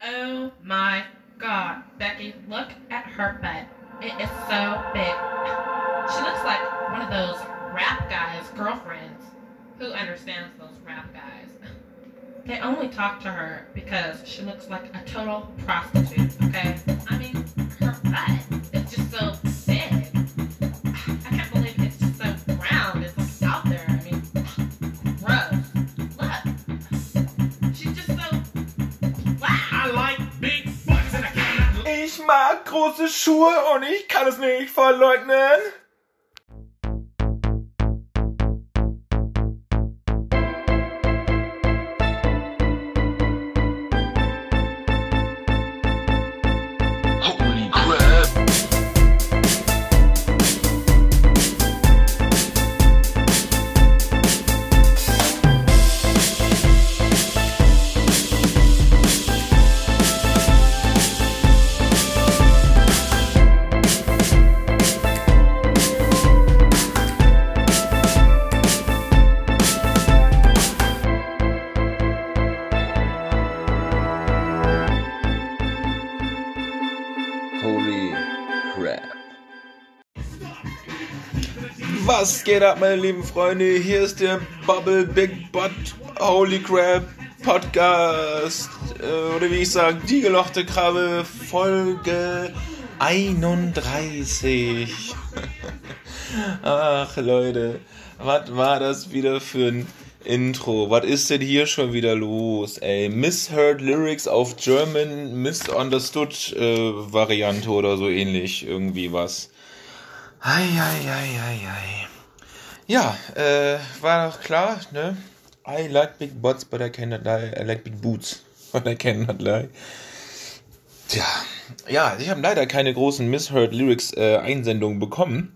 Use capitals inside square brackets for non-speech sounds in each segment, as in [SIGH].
Oh my god, Becky, look at her butt. It is so big. She looks like one of those rap guys' girlfriends. Who understands those rap guys? They only talk to her because she looks like a total prostitute, okay? I mean, her butt mag große Schuhe und ich kann es nicht verleugnen. Geht ab, meine lieben Freunde? Hier ist der Bubble Big Butt Holy Crap Podcast. Äh, oder wie ich sage, die gelochte Krabbe, Folge 31. [LAUGHS] Ach, Leute, was war das wieder für ein Intro? Was ist denn hier schon wieder los, ey? Misheard Lyrics auf German, Misunderstood äh, Variante oder so ähnlich, irgendwie was. Ei, ei, ei, ei, ei. Ja, äh, war doch klar, ne? I like big butts, but I cannot lie. I like big boots, [LAUGHS] but I cannot lie. Tja, ja, ich habe leider keine großen Misheard Lyrics äh, Einsendungen bekommen.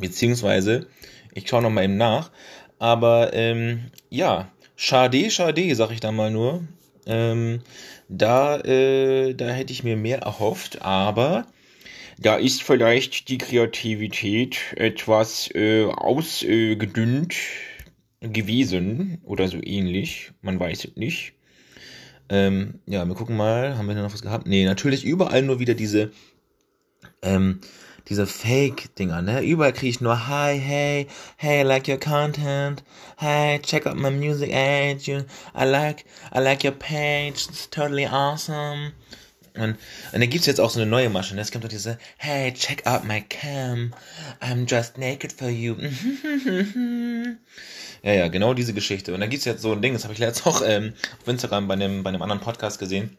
Beziehungsweise, ich schaue nochmal eben nach. Aber, ähm, ja, schade, schade, sag ich da mal nur. Ähm, da, äh, da hätte ich mir mehr erhofft, aber da ist vielleicht die Kreativität etwas äh, ausgedünnt gewesen oder so ähnlich. Man weiß es nicht. Ähm, ja, wir gucken mal, haben wir da noch was gehabt? Nee, natürlich überall nur wieder diese, ähm, diese Fake-Dinger, ne? Überall kriege ich nur Hi, hey, hey, I like your content. Hey, check out my music ad. You, I like, I like your page. It's totally awesome. Und, und dann gibt's jetzt auch so eine neue Masche. Ne? Es kommt doch diese, hey, check out my cam. I'm just naked for you. [LAUGHS] ja, ja, genau diese Geschichte. Und dann gibt's jetzt so ein Ding, das habe ich letztens auch ähm, auf Instagram bei einem, bei anderen Podcast gesehen.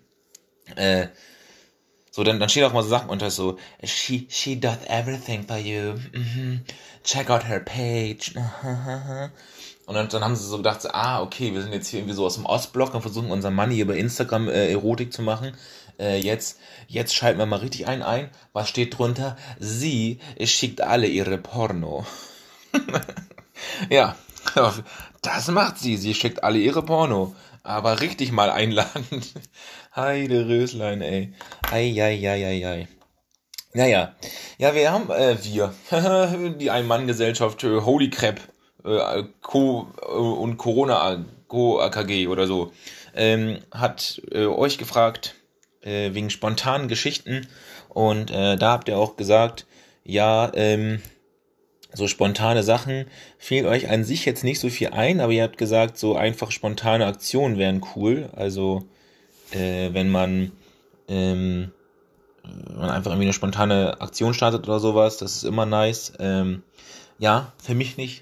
Äh, so, dann, dann steht auch mal so Sachen unter so, she, she does everything for you. Mhm. Check out her page. [LAUGHS] Und dann, dann haben sie so gedacht, ah, okay, wir sind jetzt hier irgendwie so aus dem Ostblock und versuchen unser Money über Instagram äh, Erotik zu machen. Äh, jetzt, jetzt schalten wir mal richtig ein ein. Was steht drunter? Sie schickt alle ihre Porno. [LAUGHS] ja, das macht sie. Sie schickt alle ihre Porno. Aber richtig mal einladen. [LAUGHS] Heide Röslein, ey. Ei, ei, ei, ei, ei. Naja, ja, wir haben, äh, wir, [LAUGHS] die Ein-Mann-Gesellschaft äh, Holy Crap äh, Co äh, und Corona Co AKG oder so, ähm, hat äh, euch gefragt, äh, wegen spontanen Geschichten und äh, da habt ihr auch gesagt, ja, ähm, so spontane Sachen fehlt euch an sich jetzt nicht so viel ein, aber ihr habt gesagt, so einfach spontane Aktionen wären cool. Also äh, wenn man ähm, man einfach irgendwie eine spontane Aktion startet oder sowas, das ist immer nice. Ähm, ja, für mich nicht.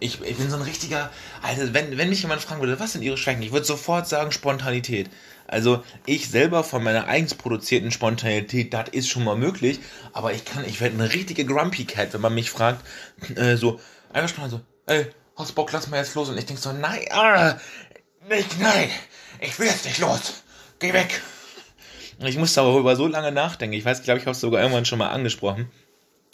Ich, ich bin so ein richtiger, also wenn, wenn mich jemand fragen würde, was sind ihre Schwächen, ich würde sofort sagen Spontanität. Also ich selber von meiner eigens produzierten Spontanität, das ist schon mal möglich, aber ich kann, ich werde eine richtige Grumpy Cat, wenn man mich fragt, äh, so, einfach spontan so, ey, hast Bock, lass mal jetzt los. Und ich denk so, nein, ah, nicht, nein, ich will jetzt nicht los, geh weg. Ich muss darüber so lange nachdenken. Ich weiß, glaube ich, habe es sogar irgendwann schon mal angesprochen.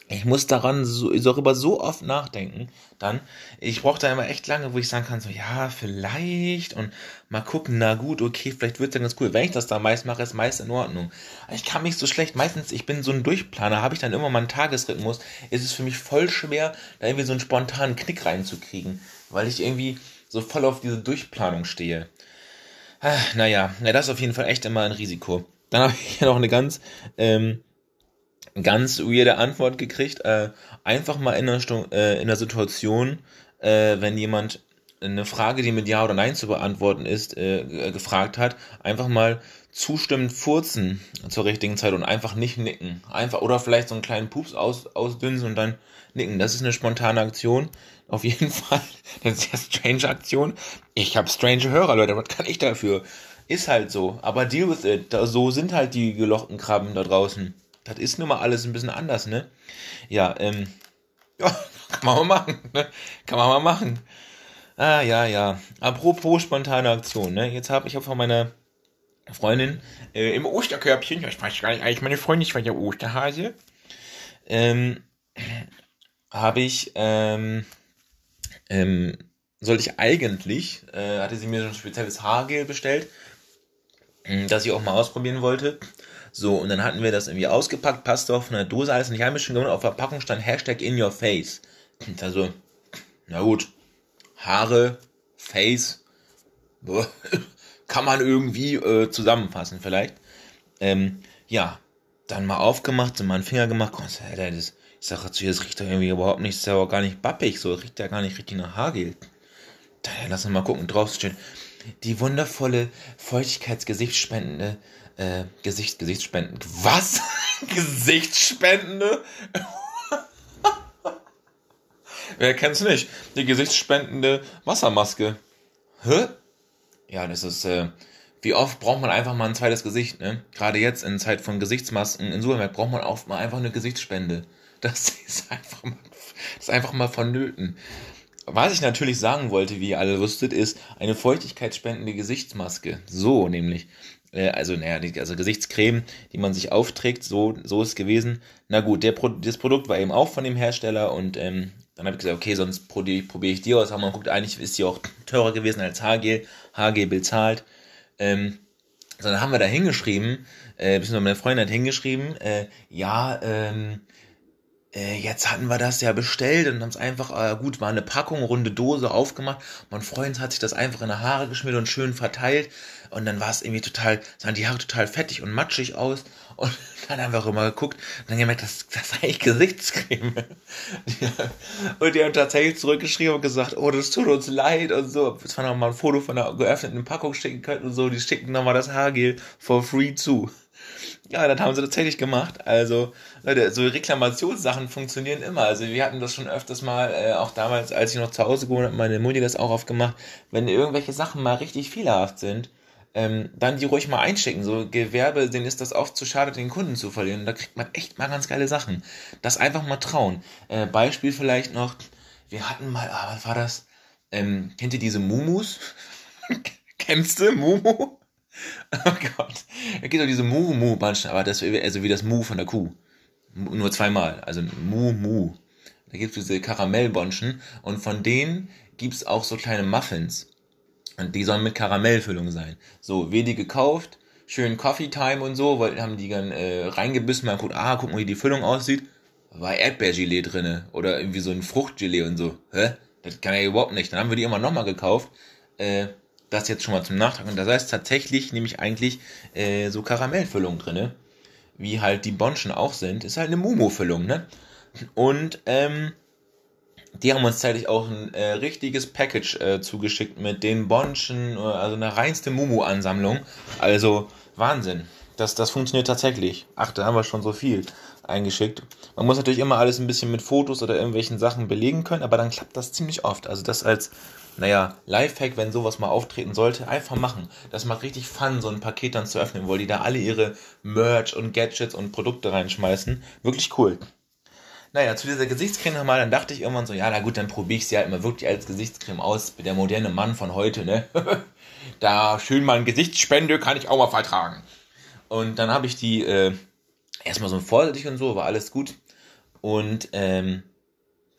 Ich muss daran so, darüber so oft nachdenken. Dann, ich brauche da immer echt lange, wo ich sagen kann, so, ja, vielleicht und mal gucken, na gut, okay, vielleicht wird's dann ganz cool. Wenn ich das da meist mache, ist meist in Ordnung. Ich kann mich so schlecht, meistens, ich bin so ein Durchplaner, habe ich dann immer mal einen Tagesrhythmus, ist es für mich voll schwer, da irgendwie so einen spontanen Knick reinzukriegen, weil ich irgendwie so voll auf diese Durchplanung stehe. Ah, Naja, na, das ist auf jeden Fall echt immer ein Risiko. Dann habe ich ja noch eine ganz, ähm, ganz weirde Antwort gekriegt. Äh, einfach mal in der, Stu äh, in der Situation, äh, wenn jemand eine Frage, die mit Ja oder Nein zu beantworten ist, äh, gefragt hat, einfach mal zustimmend furzen zur richtigen Zeit und einfach nicht nicken. Einfach, oder vielleicht so einen kleinen Pups aus, ausdünsen und dann nicken. Das ist eine spontane Aktion. Auf jeden [LAUGHS] Fall. Ist ja strange Aktion. Ich habe strange Hörer, Leute. Was kann ich dafür? Ist halt so. Aber deal with it. So sind halt die gelochten Krabben da draußen. Das ist nun mal alles ein bisschen anders, ne? Ja, ähm. [LAUGHS] Ja, kann man mal machen, ne? Kann man mal machen. Ah, ja, ja. Apropos spontane Aktion, ne? Jetzt habe ich hab von meiner Freundin äh, im Osterkörbchen, ich weiß gar nicht, eigentlich meine Freundin, ich war ja Osterhase, ähm, habe ich, ähm, ähm, sollte ich eigentlich, äh, hatte sie mir so ein spezielles Haargel bestellt, mh, das ich auch mal ausprobieren wollte. So, und dann hatten wir das irgendwie ausgepackt, passte auf einer Dose, alles nicht einmischen und auf der Packung stand Hashtag in your face. Also, na gut, Haare, Face, [LAUGHS] kann man irgendwie äh, zusammenfassen vielleicht. Ähm, ja, dann mal aufgemacht, so mal einen Finger gemacht, Gott, Alter, das, ich sag dazu, das riecht doch irgendwie überhaupt nicht, das ist ja auch gar nicht bappig, so, das riecht ja gar nicht richtig nach Haargel. Dann lass uns mal gucken, draußen steht die wundervolle, feuchtigkeitsgesichtsspendende, äh, Gesicht, Gesichtsspenden, was? [LAUGHS] Gesichtsspendende? [LAUGHS] Wer kennt's nicht? Die gesichtsspendende Wassermaske. Hä? Ja, das ist, äh, wie oft braucht man einfach mal ein zweites Gesicht, ne? Gerade jetzt in Zeit von Gesichtsmasken in Supermärkten braucht man oft mal einfach eine Gesichtsspende. [LAUGHS] Das ist einfach mal, das ist einfach mal vonnöten. Was ich natürlich sagen wollte, wie ihr alle wusstet, ist eine feuchtigkeitsspendende Gesichtsmaske. So nämlich. Äh, also, naja, also Gesichtscreme, die man sich aufträgt, so, so ist es gewesen. Na gut, der Pro das Produkt war eben auch von dem Hersteller und ähm, dann habe ich gesagt, okay, sonst probiere probier ich die aus. Aber man guckt, eigentlich ist die auch teurer gewesen als Haargel. Haargel bezahlt. Ähm, so, dann haben wir da hingeschrieben, äh, beziehungsweise meine Freundin hat hingeschrieben, äh, ja, ähm, äh, jetzt hatten wir das ja bestellt und haben es einfach, äh, gut, war eine Packung, runde Dose aufgemacht. Mein Freund hat sich das einfach in die Haare geschmiert und schön verteilt. Und dann war es irgendwie total, sahen die Haare total fettig und matschig aus. Und [LAUGHS] dann haben wir auch immer geguckt und dann gemerkt, das, das ist eigentlich Gesichtscreme. [LAUGHS] Und die haben tatsächlich zurückgeschrieben und gesagt, oh, das tut uns leid und so. Jetzt wir noch mal ein Foto von einer geöffneten Packung schicken könnten und so. Die schicken nochmal das Haargel for free zu. Ja, das haben sie tatsächlich gemacht. Also, Leute, so Reklamationssachen funktionieren immer. Also, wir hatten das schon öfters mal, äh, auch damals, als ich noch zu Hause gewohnt habe, meine Mutti das auch oft gemacht. Wenn irgendwelche Sachen mal richtig fehlerhaft sind, ähm, dann die ruhig mal einschicken. So Gewerbe, denen ist das oft zu schade, den Kunden zu verlieren. Da kriegt man echt mal ganz geile Sachen. Das einfach mal trauen. Äh, Beispiel vielleicht noch, wir hatten mal, ah, was war das? Ähm, kennt ihr diese Mumus? [LAUGHS] Kennst du Mumu? [LAUGHS] Oh Gott. Es gibt doch diese Mu-Mu-Bunchen, aber das also wie das Mu von der Kuh. Nur zweimal. Also Mu-Mu. Da gibt es diese Karamellbonschen und von denen gibt es auch so kleine Muffins. Und die sollen mit Karamellfüllung sein. So, wenig gekauft, schön Coffee Time und so, weil haben die dann äh, reingebissen, mal guckt, ah, guck mal, wie die Füllung aussieht. War Erdbeergelee drinne oder irgendwie so ein Fruchtgelee und so. Hä? Das kann ja überhaupt nicht. Dann haben wir die immer nochmal gekauft. Äh, das jetzt schon mal zum Nachtrag. Und da ist tatsächlich nämlich eigentlich äh, so Karamellfüllung drinne, wie halt die Bonschen auch sind. Ist halt eine Mumu-Füllung, ne? Und ähm, die haben uns zeitlich auch ein äh, richtiges Package äh, zugeschickt mit den Bonschen, äh, also eine reinste Mumu-Ansammlung. Also Wahnsinn. Das, das funktioniert tatsächlich. Ach, da haben wir schon so viel eingeschickt. Man muss natürlich immer alles ein bisschen mit Fotos oder irgendwelchen Sachen belegen können, aber dann klappt das ziemlich oft. Also das als, naja, Lifehack, wenn sowas mal auftreten sollte, einfach machen. Das macht richtig Fun, so ein Paket dann zu öffnen, weil die da alle ihre Merch und Gadgets und Produkte reinschmeißen. Wirklich cool. Naja, zu dieser Gesichtscreme nochmal, dann dachte ich irgendwann so, ja, na gut, dann probiere ich sie halt mal wirklich als Gesichtscreme aus. Der moderne Mann von heute, ne? [LAUGHS] da schön mal ein Gesichtsspende kann ich auch mal vertragen. Und dann habe ich die äh, erstmal so vorsichtig und so, war alles gut. Und ähm,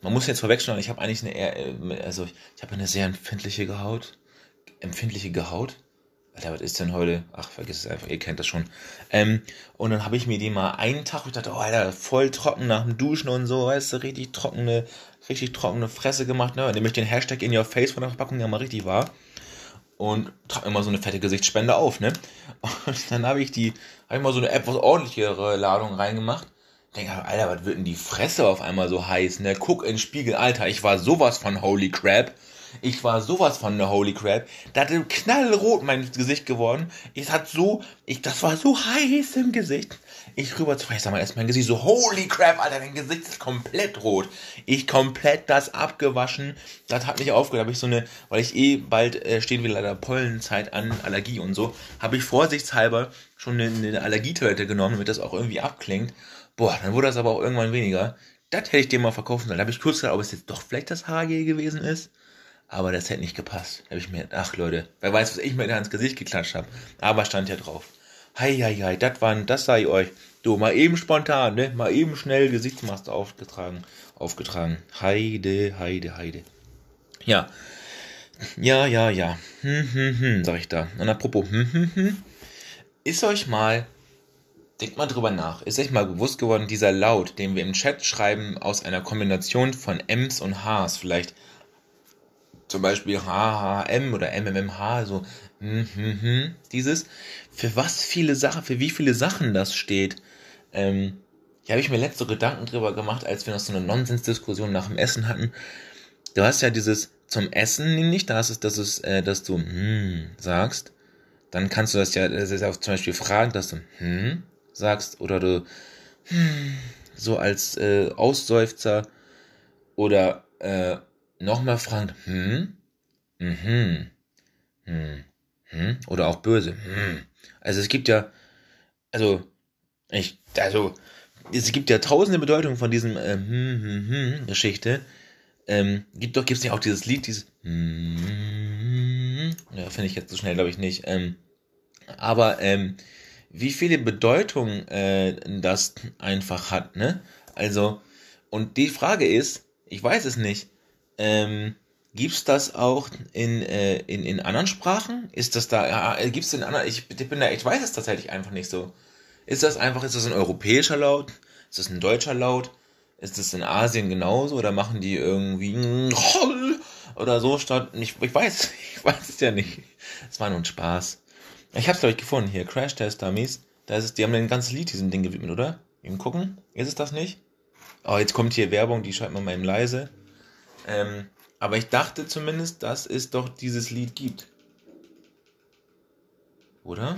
man muss jetzt vorwegstellen, ich habe eigentlich eine eher, äh, also ich, habe eine sehr empfindliche Haut. Empfindliche Haut? Alter, was ist denn heute? Ach, vergiss es einfach, ihr kennt das schon. Ähm, und dann habe ich mir die mal einen Tag, ich dachte, oh, Alter, voll trocken nach dem Duschen und so, weißt du, richtig trockene, richtig trockene Fresse gemacht, ne? Nämlich den Hashtag in your face von der Verpackung ja mal richtig war. und trage immer so eine fette Gesichtsspende auf, ne? [LAUGHS] Und dann habe ich die, habe ich mal so eine etwas ordentlichere Ladung reingemacht. Denke, Alter, was wird denn die Fresse auf einmal so heiß, ne? Guck in den Spiegel, Alter, ich war sowas von Holy Crap. Ich war sowas von der Holy Crap. Da hat knallrot mein Gesicht geworden. Ich hat so, ich, das war so heiß im Gesicht. Ich rüber zu, ich sag mal erst mein Gesicht so, Holy Crap, Alter, dein Gesicht ist komplett rot. Ich komplett das abgewaschen. Das hat nicht aufgehört. Habe ich so eine, weil ich eh bald äh, stehen wieder der Pollenzeit an, Allergie und so, habe ich vorsichtshalber schon eine, eine Allergietoilette genommen, damit das auch irgendwie abklingt. Boah, dann wurde das aber auch irgendwann weniger. Das hätte ich dir mal verkaufen sollen. Da habe ich kurz gedacht, ob es jetzt doch vielleicht das HG gewesen ist. Aber das hätte nicht gepasst. Da habe ich mir, ach Leute, wer weiß, was ich mir da ins Gesicht geklatscht habe. Aber stand ja drauf. Hei, hei, hei, das waren, das sei euch. Du, mal eben spontan, ne? Mal eben schnell Gesichtsmaske aufgetragen, aufgetragen. Heide, heide, heide. Ja. Ja, ja, ja. Hm, hm, hm, sag ich da. Und apropos, hm, hm, hm. Ist euch mal, denkt mal drüber nach, ist euch mal bewusst geworden, dieser Laut, den wir im Chat schreiben, aus einer Kombination von Ms und Hs, vielleicht zum Beispiel HHM oder MMMH, so hm, hm, hm, dieses, für was viele Sachen, für wie viele Sachen das steht. Ähm, hier habe ich mir letzte Gedanken drüber gemacht, als wir noch so eine Nonsensdiskussion nach dem Essen hatten. Du hast ja dieses zum Essen nämlich, da ist es, dass es, äh, dass du hm sagst. Dann kannst du das ja, das ist auch zum Beispiel fragen, dass du hm sagst oder du hm, so als äh, Ausseufzer oder äh, nochmal fragen, hm, mhm, hm, hm, oder auch böse, hm. Also es gibt ja, also, ich, also, es gibt ja tausende Bedeutungen von diesem äh, hm, hm, hm, Geschichte. Ähm, gibt doch, gibt's nicht auch dieses Lied, dieses hm, ja, finde ich jetzt so schnell, glaube ich, nicht. Ähm, aber ähm, wie viele Bedeutungen äh, das einfach hat, ne? Also, und die Frage ist, ich weiß es nicht, ähm, gibt's das auch in, äh, in, in anderen Sprachen? Ist das da, äh, gibt's in anderen, ich, ich bin da, ich weiß es tatsächlich einfach nicht so. Ist das einfach, ist das ein europäischer Laut? Ist das ein deutscher Laut? Ist das in Asien genauso oder machen die irgendwie oder so statt, ich, ich weiß, [LAUGHS] ich weiß es ja nicht. Es war nur ein Spaß. Ich hab's glaube ich gefunden hier, Crash Test Dummies. Da ist es, die haben ein ganzes Lied diesem Ding gewidmet, oder? Eben gucken. Ist es das nicht? Oh, jetzt kommt hier Werbung, die schreibt man mal eben leise. Ähm, aber ich dachte zumindest, dass es doch dieses Lied gibt. Oder?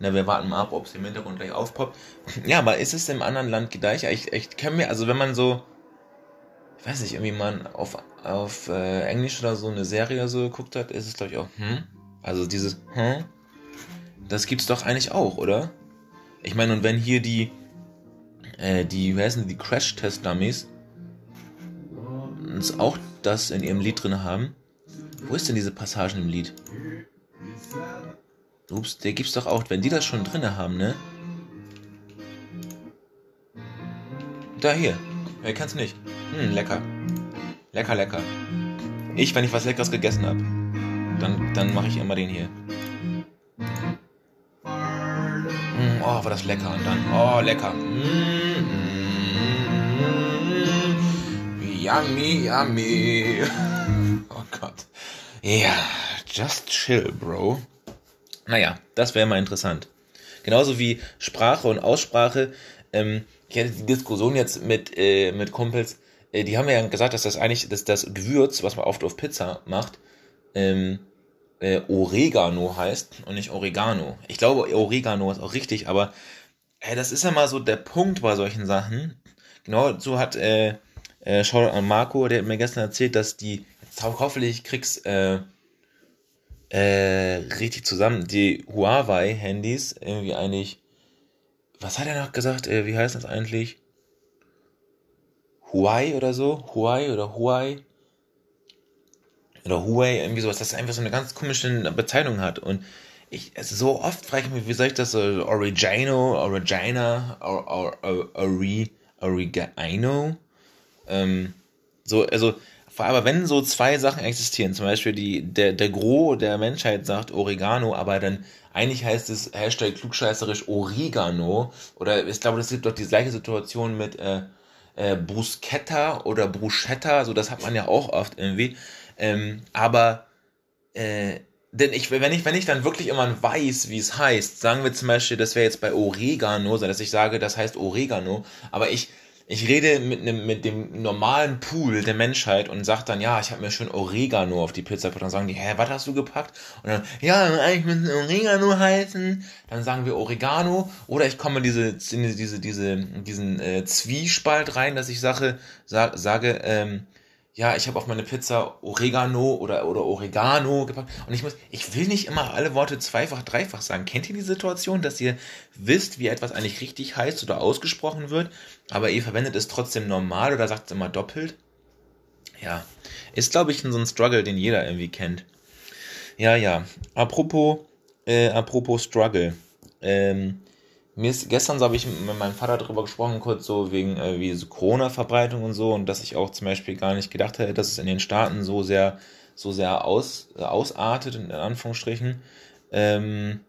Na, wir warten mal ab, ob es im Hintergrund gleich aufpoppt. Ja, aber ist es im anderen Land gleich? Ich, ich kann mir, also wenn man so, ich weiß nicht, irgendwie mal auf, auf äh, Englisch oder so eine Serie so geguckt hat, ist es glaube ich auch, hm? Also dieses, hm? Das gibt's doch eigentlich auch, oder? Ich meine, und wenn hier die, äh, die, wie heißen die, die Crash-Test-Dummies, uns auch das in ihrem Lied drin haben. Wo ist denn diese Passagen im Lied? Ups, der gibt's doch auch, wenn die das schon drin haben, ne? Da hier. Wer kann's nicht? Hm, lecker. Lecker, lecker. Ich, wenn ich was Leckeres gegessen habe, dann, dann mache ich immer den hier. Oh, war das lecker. Und dann, oh, lecker. Mm, mm, yummy, yummy. [LAUGHS] Oh Gott. Ja, just chill, Bro. Naja, das wäre mal interessant. Genauso wie Sprache und Aussprache. Ähm, ich hatte die Diskussion jetzt mit, äh, mit Kumpels, äh, die haben ja gesagt, dass das eigentlich, dass das Gewürz, was man oft auf Pizza macht, ähm, äh, Oregano heißt und nicht Oregano. Ich glaube, Oregano ist auch richtig, aber äh, das ist ja mal so der Punkt bei solchen Sachen. Genau so hat äh, äh, Shoutout an Marco, der hat mir gestern erzählt, dass die, jetzt hoffentlich krieg's äh, äh, richtig zusammen, die Huawei-Handys irgendwie eigentlich, was hat er noch gesagt, äh, wie heißt das eigentlich? Huawei oder so? Huawei oder Huawei? Oder Huawei, irgendwie sowas, das einfach so eine ganz komische Bezeichnung hat. Und ich, also so oft frage ich mich, wie soll ich das so, Origino, Origina, or, or, or, Ori, Origino? Ähm, so, also, aber wenn so zwei Sachen existieren, zum Beispiel die, der, der Gros der Menschheit sagt Oregano, aber dann eigentlich heißt es Hashtag klugscheißerisch Oregano, oder ich glaube, das gibt doch die gleiche Situation mit äh, äh, Bruschetta oder Bruschetta, so das hat man ja auch oft irgendwie. Ähm, aber äh, denn ich, wenn ich, wenn ich dann wirklich immer weiß, wie es heißt, sagen wir zum Beispiel, das wäre jetzt bei Oregano, dass ich sage, das heißt Oregano, aber ich, ich rede mit, nem, mit dem normalen Pool der Menschheit und sag dann, ja, ich habe mir schon Oregano auf die Pizza gepackt. Dann sagen die, hä, was hast du gepackt? Und dann, ja, eigentlich müssen Oregano heißen. Dann sagen wir Oregano. Oder ich komme in diese, diese, diese, diesen äh, Zwiespalt rein, dass ich sage, sag, sage, ähm, ja, ich habe auf meine Pizza Oregano oder, oder Oregano gepackt. Und ich muss, ich will nicht immer alle Worte zweifach, dreifach sagen. Kennt ihr die Situation, dass ihr wisst, wie etwas eigentlich richtig heißt oder ausgesprochen wird, aber ihr verwendet es trotzdem normal oder sagt es immer doppelt? Ja, ist, glaube ich, so ein Struggle, den jeder irgendwie kennt. Ja, ja. Apropos, äh, apropos Struggle. Ähm, mir ist gestern so habe ich mit meinem Vater darüber gesprochen, kurz so wegen äh, wie so Corona-Verbreitung und so und dass ich auch zum Beispiel gar nicht gedacht hätte, dass es in den Staaten so sehr so sehr aus, äh, ausartet in Anführungsstrichen. Ähm,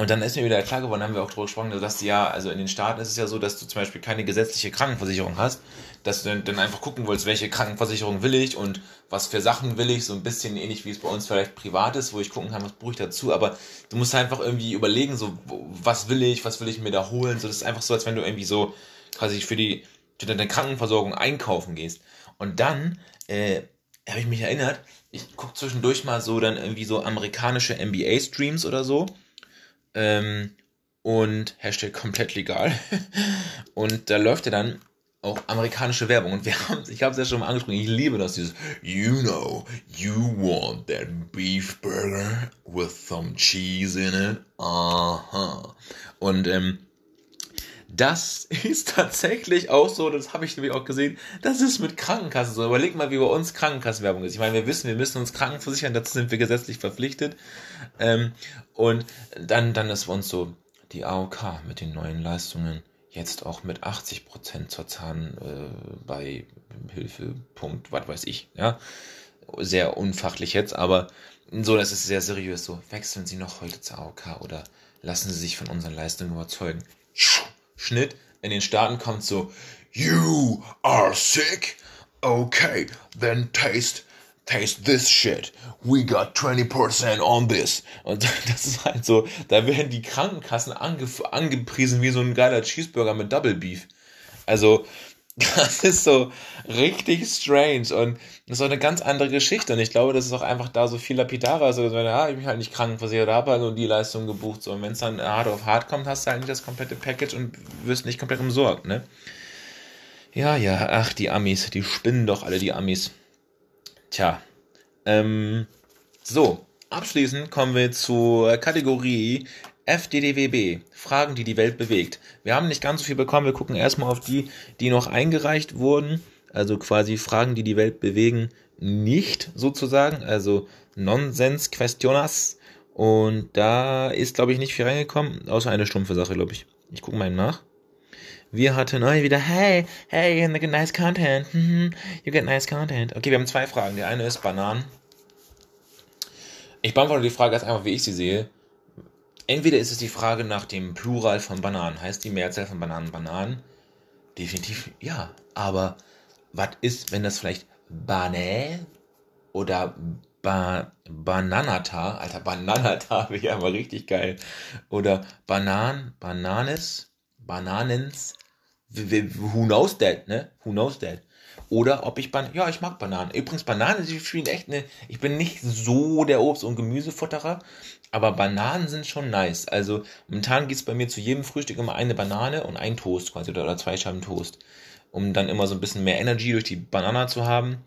und dann ist mir wieder klar geworden, haben wir auch darüber gesprochen, dass die ja, also in den Staaten ist es ja so, dass du zum Beispiel keine gesetzliche Krankenversicherung hast, dass du dann, einfach gucken willst, welche Krankenversicherung will ich und was für Sachen will ich, so ein bisschen ähnlich wie es bei uns vielleicht privat ist, wo ich gucken kann, was brauche ich dazu, aber du musst einfach irgendwie überlegen, so, was will ich, was will ich mir da holen, so, das ist einfach so, als wenn du irgendwie so quasi für die, für deine Krankenversorgung einkaufen gehst. Und dann, äh, habe ich mich erinnert, ich gucke zwischendurch mal so dann irgendwie so amerikanische NBA-Streams oder so ähm, und Hashtag komplett legal. [LAUGHS] und da läuft ja dann auch amerikanische Werbung. Und wir haben, ich habe es ja schon mal angesprochen, ich liebe das, dieses You know, you want that beef burger with some cheese in it. Aha. Und ähm, das ist tatsächlich auch so, das habe ich nämlich auch gesehen, das ist mit Krankenkassen so. Überleg mal, wie bei uns Krankenkassenwerbung ist. Ich meine, wir wissen, wir müssen uns krankenversichern, dazu sind wir gesetzlich verpflichtet. Ähm, und dann, dann ist uns so, die AOK mit den neuen Leistungen jetzt auch mit 80% zur Zahn äh, bei Hilfepunkt, was weiß ich, ja. Sehr unfachlich jetzt, aber so, das ist sehr seriös so. Wechseln Sie noch heute zur AOK oder lassen Sie sich von unseren Leistungen überzeugen. Schnitt. In den Staaten kommt so, You are sick? Okay, then taste, taste this shit. We got 20% on this. Und [LAUGHS] das ist halt so, da werden die Krankenkassen ange, angepriesen wie so ein geiler Cheeseburger mit Double Beef. Also, das ist so richtig strange und das ist auch eine ganz andere Geschichte. Und ich glaube, das ist auch einfach da so viel lapidarer. Also, wenn ja, ich bin halt nicht krankenversichert, habe halt nur die Leistung gebucht. So. Und wenn es dann hart auf hart kommt, hast du halt nicht das komplette Package und wirst nicht komplett umsorgt, ne? Ja, ja, ach, die Amis, die spinnen doch alle, die Amis. Tja. Ähm, so, abschließend kommen wir zur Kategorie FDDWB, Fragen, die die Welt bewegt. Wir haben nicht ganz so viel bekommen, wir gucken erstmal auf die, die noch eingereicht wurden. Also quasi Fragen, die die Welt bewegen, nicht sozusagen. Also Nonsens Questionas. Und da ist, glaube ich, nicht viel reingekommen, außer eine stumpfe Sache, glaube ich. Ich gucke mal nach. Wir hatten neu wieder, hey, hey, you get nice content. you get nice content. Okay, wir haben zwei Fragen. Die eine ist Bananen. Ich beantworte die Frage ganz einfach, wie ich sie sehe. Entweder ist es die Frage nach dem Plural von Bananen. Heißt die Mehrzahl von Bananen Bananen? Definitiv ja. Aber was ist, wenn das vielleicht Banä oder ba Bananata, Alter, Bananata [LAUGHS] wäre ja mal richtig geil. Oder Banan, Bananes, Bananens, who knows that, ne? Who knows that? Oder ob ich Bananen, ja, ich mag Bananen. Übrigens, Bananen, spielen echt eine, ich bin nicht so der Obst- und Gemüsefutterer, aber Bananen sind schon nice. Also momentan gibt es bei mir zu jedem Frühstück immer eine Banane und ein Toast quasi oder, oder zwei Scheiben Toast. Um dann immer so ein bisschen mehr Energy durch die Banane zu haben.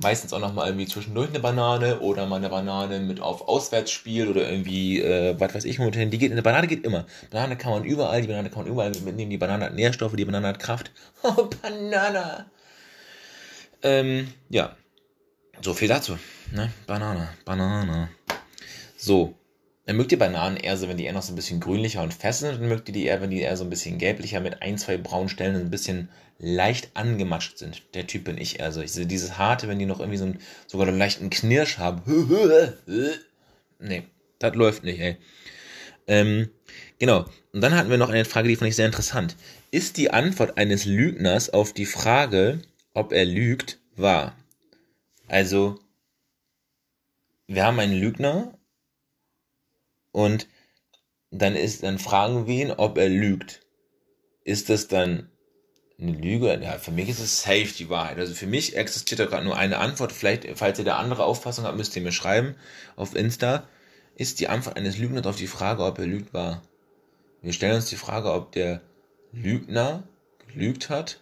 Meistens auch nochmal irgendwie zwischendurch eine Banane oder mal eine Banane mit auf Auswärtsspiel oder irgendwie, äh, was weiß ich, momentan. Die geht, eine Banane geht immer. Banane kann man überall, die Banane kann man überall mitnehmen. Die Banane hat Nährstoffe, die Banane hat Kraft. [LAUGHS] Oh, Banane! Ähm, ja. So viel dazu. Ne? Banane, Banane. So, dann mögt ihr Bananen eher so, wenn die eher noch so ein bisschen grünlicher und fest sind. Dann mögt ihr die eher, wenn die eher so ein bisschen gelblicher mit ein, zwei braunen Stellen und ein bisschen leicht angematscht sind. Der Typ bin ich eher so. Ich sehe dieses harte, wenn die noch irgendwie so ein, sogar einen leichten Knirsch haben. [LAUGHS] nee, das läuft nicht, ey. Ähm, genau. Und dann hatten wir noch eine Frage, die fand ich sehr interessant. Ist die Antwort eines Lügners auf die Frage, ob er lügt, wahr? Also, wir haben einen Lügner und dann ist, dann fragen wir ihn, ob er lügt. Ist das dann eine Lüge? Ja, für mich ist es safe die Wahrheit. Also für mich existiert da gerade nur eine Antwort. Vielleicht, falls ihr da andere Auffassung habt, müsst ihr mir schreiben auf Insta. Ist die Antwort eines Lügners auf die Frage, ob er lügt, wahr? Wir stellen uns die Frage, ob der Lügner gelügt hat.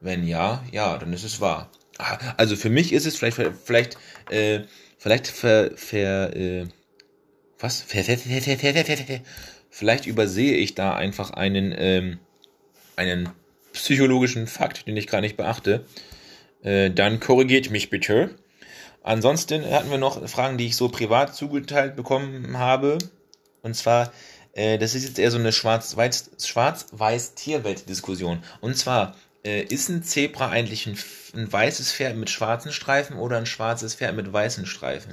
Wenn ja, ja, dann ist es wahr. Ah, Also für mich ist es vielleicht, vielleicht, äh, vielleicht ver, ver, äh, was? Ver, ver, ver, ver, ver, ver, ver, ver. Vielleicht übersehe ich da einfach einen, ähm, einen psychologischen Fakt, den ich gar nicht beachte. Äh, dann korrigiert mich bitte. Ansonsten hatten wir noch Fragen, die ich so privat zugeteilt bekommen habe. Und zwar, äh, das ist jetzt eher so eine schwarz-weiß Schwarz-Weiß-Tierwelt-Diskussion. Und zwar, äh, ist ein Zebra eigentlich ein, ein weißes Pferd mit schwarzen Streifen oder ein schwarzes Pferd mit weißen Streifen?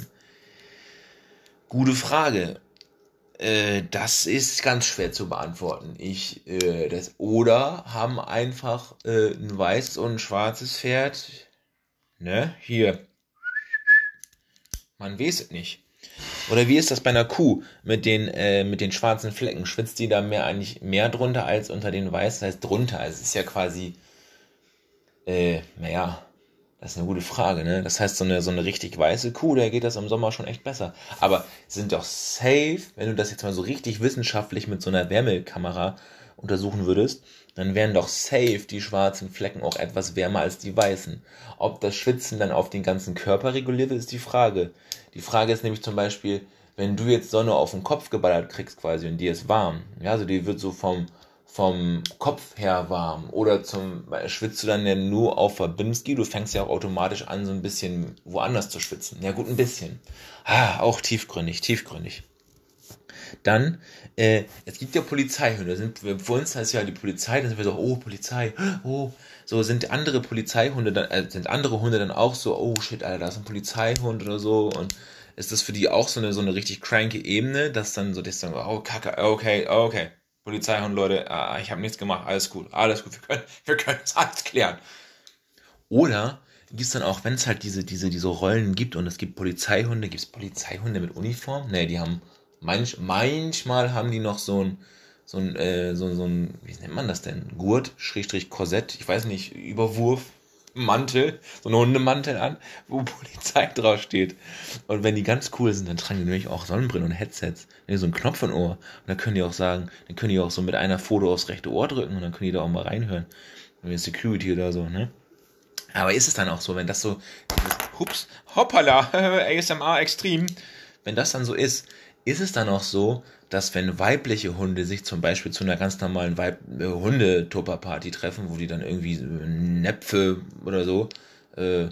Gute Frage. Äh, das ist ganz schwer zu beantworten. Ich, äh, das, oder haben einfach äh, ein weißes und ein schwarzes Pferd. Ne? Hier. Man weiß es nicht. Oder wie ist das bei einer Kuh mit den, äh, mit den schwarzen Flecken? Schwitzt die da mehr eigentlich mehr drunter als unter den weißen? Das heißt drunter. Also es ist ja quasi, äh, naja, das ist eine gute Frage, ne? Das heißt, so eine, so eine richtig weiße Kuh, der geht das im Sommer schon echt besser. Aber sind doch safe, wenn du das jetzt mal so richtig wissenschaftlich mit so einer Wärmekamera untersuchen würdest, dann wären doch safe die schwarzen Flecken auch etwas wärmer als die weißen. Ob das Schwitzen dann auf den ganzen Körper reguliert wird, ist die Frage. Die Frage ist nämlich zum Beispiel, wenn du jetzt Sonne auf den Kopf geballert kriegst quasi und dir ist warm, ja, also die wird so vom, vom Kopf her warm oder zum, schwitzt du dann ja nur auf Verbindungsgi, du fängst ja auch automatisch an, so ein bisschen woanders zu schwitzen. Ja gut, ein bisschen. Ah, auch tiefgründig, tiefgründig. Dann, äh, es gibt ja Polizeihunde. Sind, für uns heißt ja die Polizei, dann sind wir so, oh, Polizei, oh, so sind andere Polizeihunde dann, äh, sind andere Hunde dann auch so, oh shit, Alter, da ist ein Polizeihund oder so und ist das für die auch so eine, so eine richtig cranke Ebene, dass dann so, das dann, oh, kacke, okay, okay, Polizeihund, Leute, ah, ich habe nichts gemacht, alles gut, alles gut, wir können, [LAUGHS] wir können das alles klären. Oder gibt es dann auch, wenn es halt diese, diese, diese Rollen gibt und es gibt Polizeihunde, gibt es Polizeihunde mit Uniform? Nee, die haben, manch, manchmal haben die noch so ein, so ein, äh, so, so ein, wie nennt man das denn? Gurt, Schrägstrich Korsett, ich weiß nicht, Überwurf, Mantel, so einen Hundemantel an, wo Polizei [LAUGHS] draufsteht. Und wenn die ganz cool sind, dann tragen die nämlich auch Sonnenbrillen und Headsets. So einen Knopf im Ohr. Und dann können die auch sagen, dann können die auch so mit einer Foto aufs rechte Ohr drücken und dann können die da auch mal reinhören. Wie Security oder so, ne? Aber ist es dann auch so, wenn das so, hups, hoppala, [LAUGHS] ASMR extrem, wenn das dann so ist, ist es dann auch so, dass wenn weibliche Hunde sich zum Beispiel zu einer ganz normalen Weib äh, Hundetupper-Party treffen, wo die dann irgendwie äh, Näpfe oder so äh,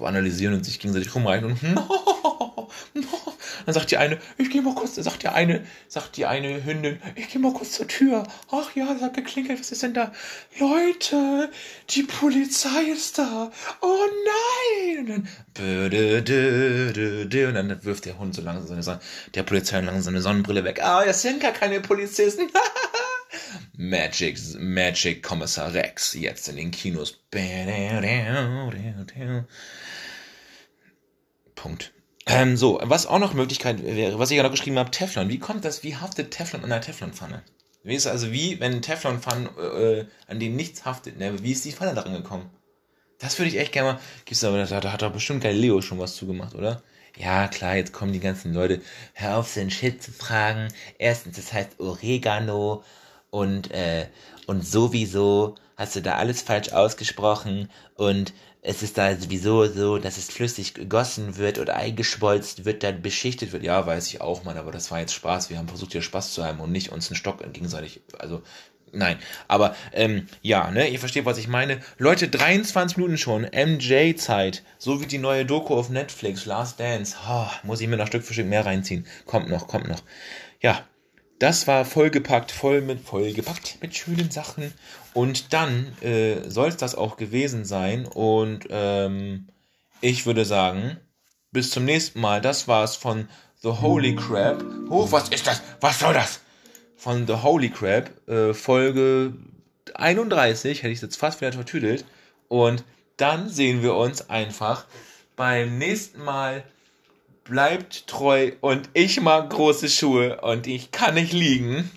analysieren und sich gegenseitig rumreichen und [LAUGHS] dann sagt die eine, ich gehe mal kurz, sagt die eine, sagt die eine Hündin, ich gehe mal kurz zur Tür. Ach ja, es hat geklingelt, was ist denn da? Leute, die Polizei ist da. Oh nein! Und dann, und dann wirft der Hund so langsam seine Sonne, der Polizei langsam seine Sonnenbrille weg. Ah, das sind gar keine Polizisten. [LAUGHS] Magic, Magic Kommissar Rex, jetzt in den Kinos. Punkt. Ähm, so, was auch noch Möglichkeit wäre, was ich ja noch geschrieben habe, Teflon. Wie kommt das, wie haftet Teflon an einer Teflonpfanne? Wie ist also wie, wenn Teflonpfannen, äh, an denen nichts haftet, ne? Wie ist die Pfanne daran gekommen? Das würde ich echt gerne mal, gibt's aber, da, da hat doch bestimmt Galileo schon was zugemacht, oder? Ja, klar, jetzt kommen die ganzen Leute, hör auf, den Shit zu fragen. Erstens, das heißt Oregano und, äh, und sowieso hast du da alles falsch ausgesprochen und es ist da sowieso so, dass es flüssig gegossen wird oder eingeschmolzen wird, dann beschichtet wird. Ja, weiß ich auch, Mann, aber das war jetzt Spaß. Wir haben versucht, hier Spaß zu haben und nicht uns einen Stock gegenseitig, also, nein. Aber, ähm, ja, ne, ihr versteht, was ich meine. Leute, 23 Minuten schon, MJ-Zeit, so wie die neue Doku auf Netflix, Last Dance. Oh, muss ich mir noch Stück für Stück mehr reinziehen. Kommt noch, kommt noch. Ja, das war vollgepackt, voll mit, vollgepackt mit schönen Sachen. Und dann äh, soll es das auch gewesen sein. Und ähm, ich würde sagen, bis zum nächsten Mal. Das war's von The Holy Crab. Oh, was ist das? Was soll das? Von The Holy Crab, äh, Folge 31, hätte ich jetzt fast wieder vertüdelt. Und dann sehen wir uns einfach beim nächsten Mal bleibt treu und ich mag große Schuhe und ich kann nicht liegen.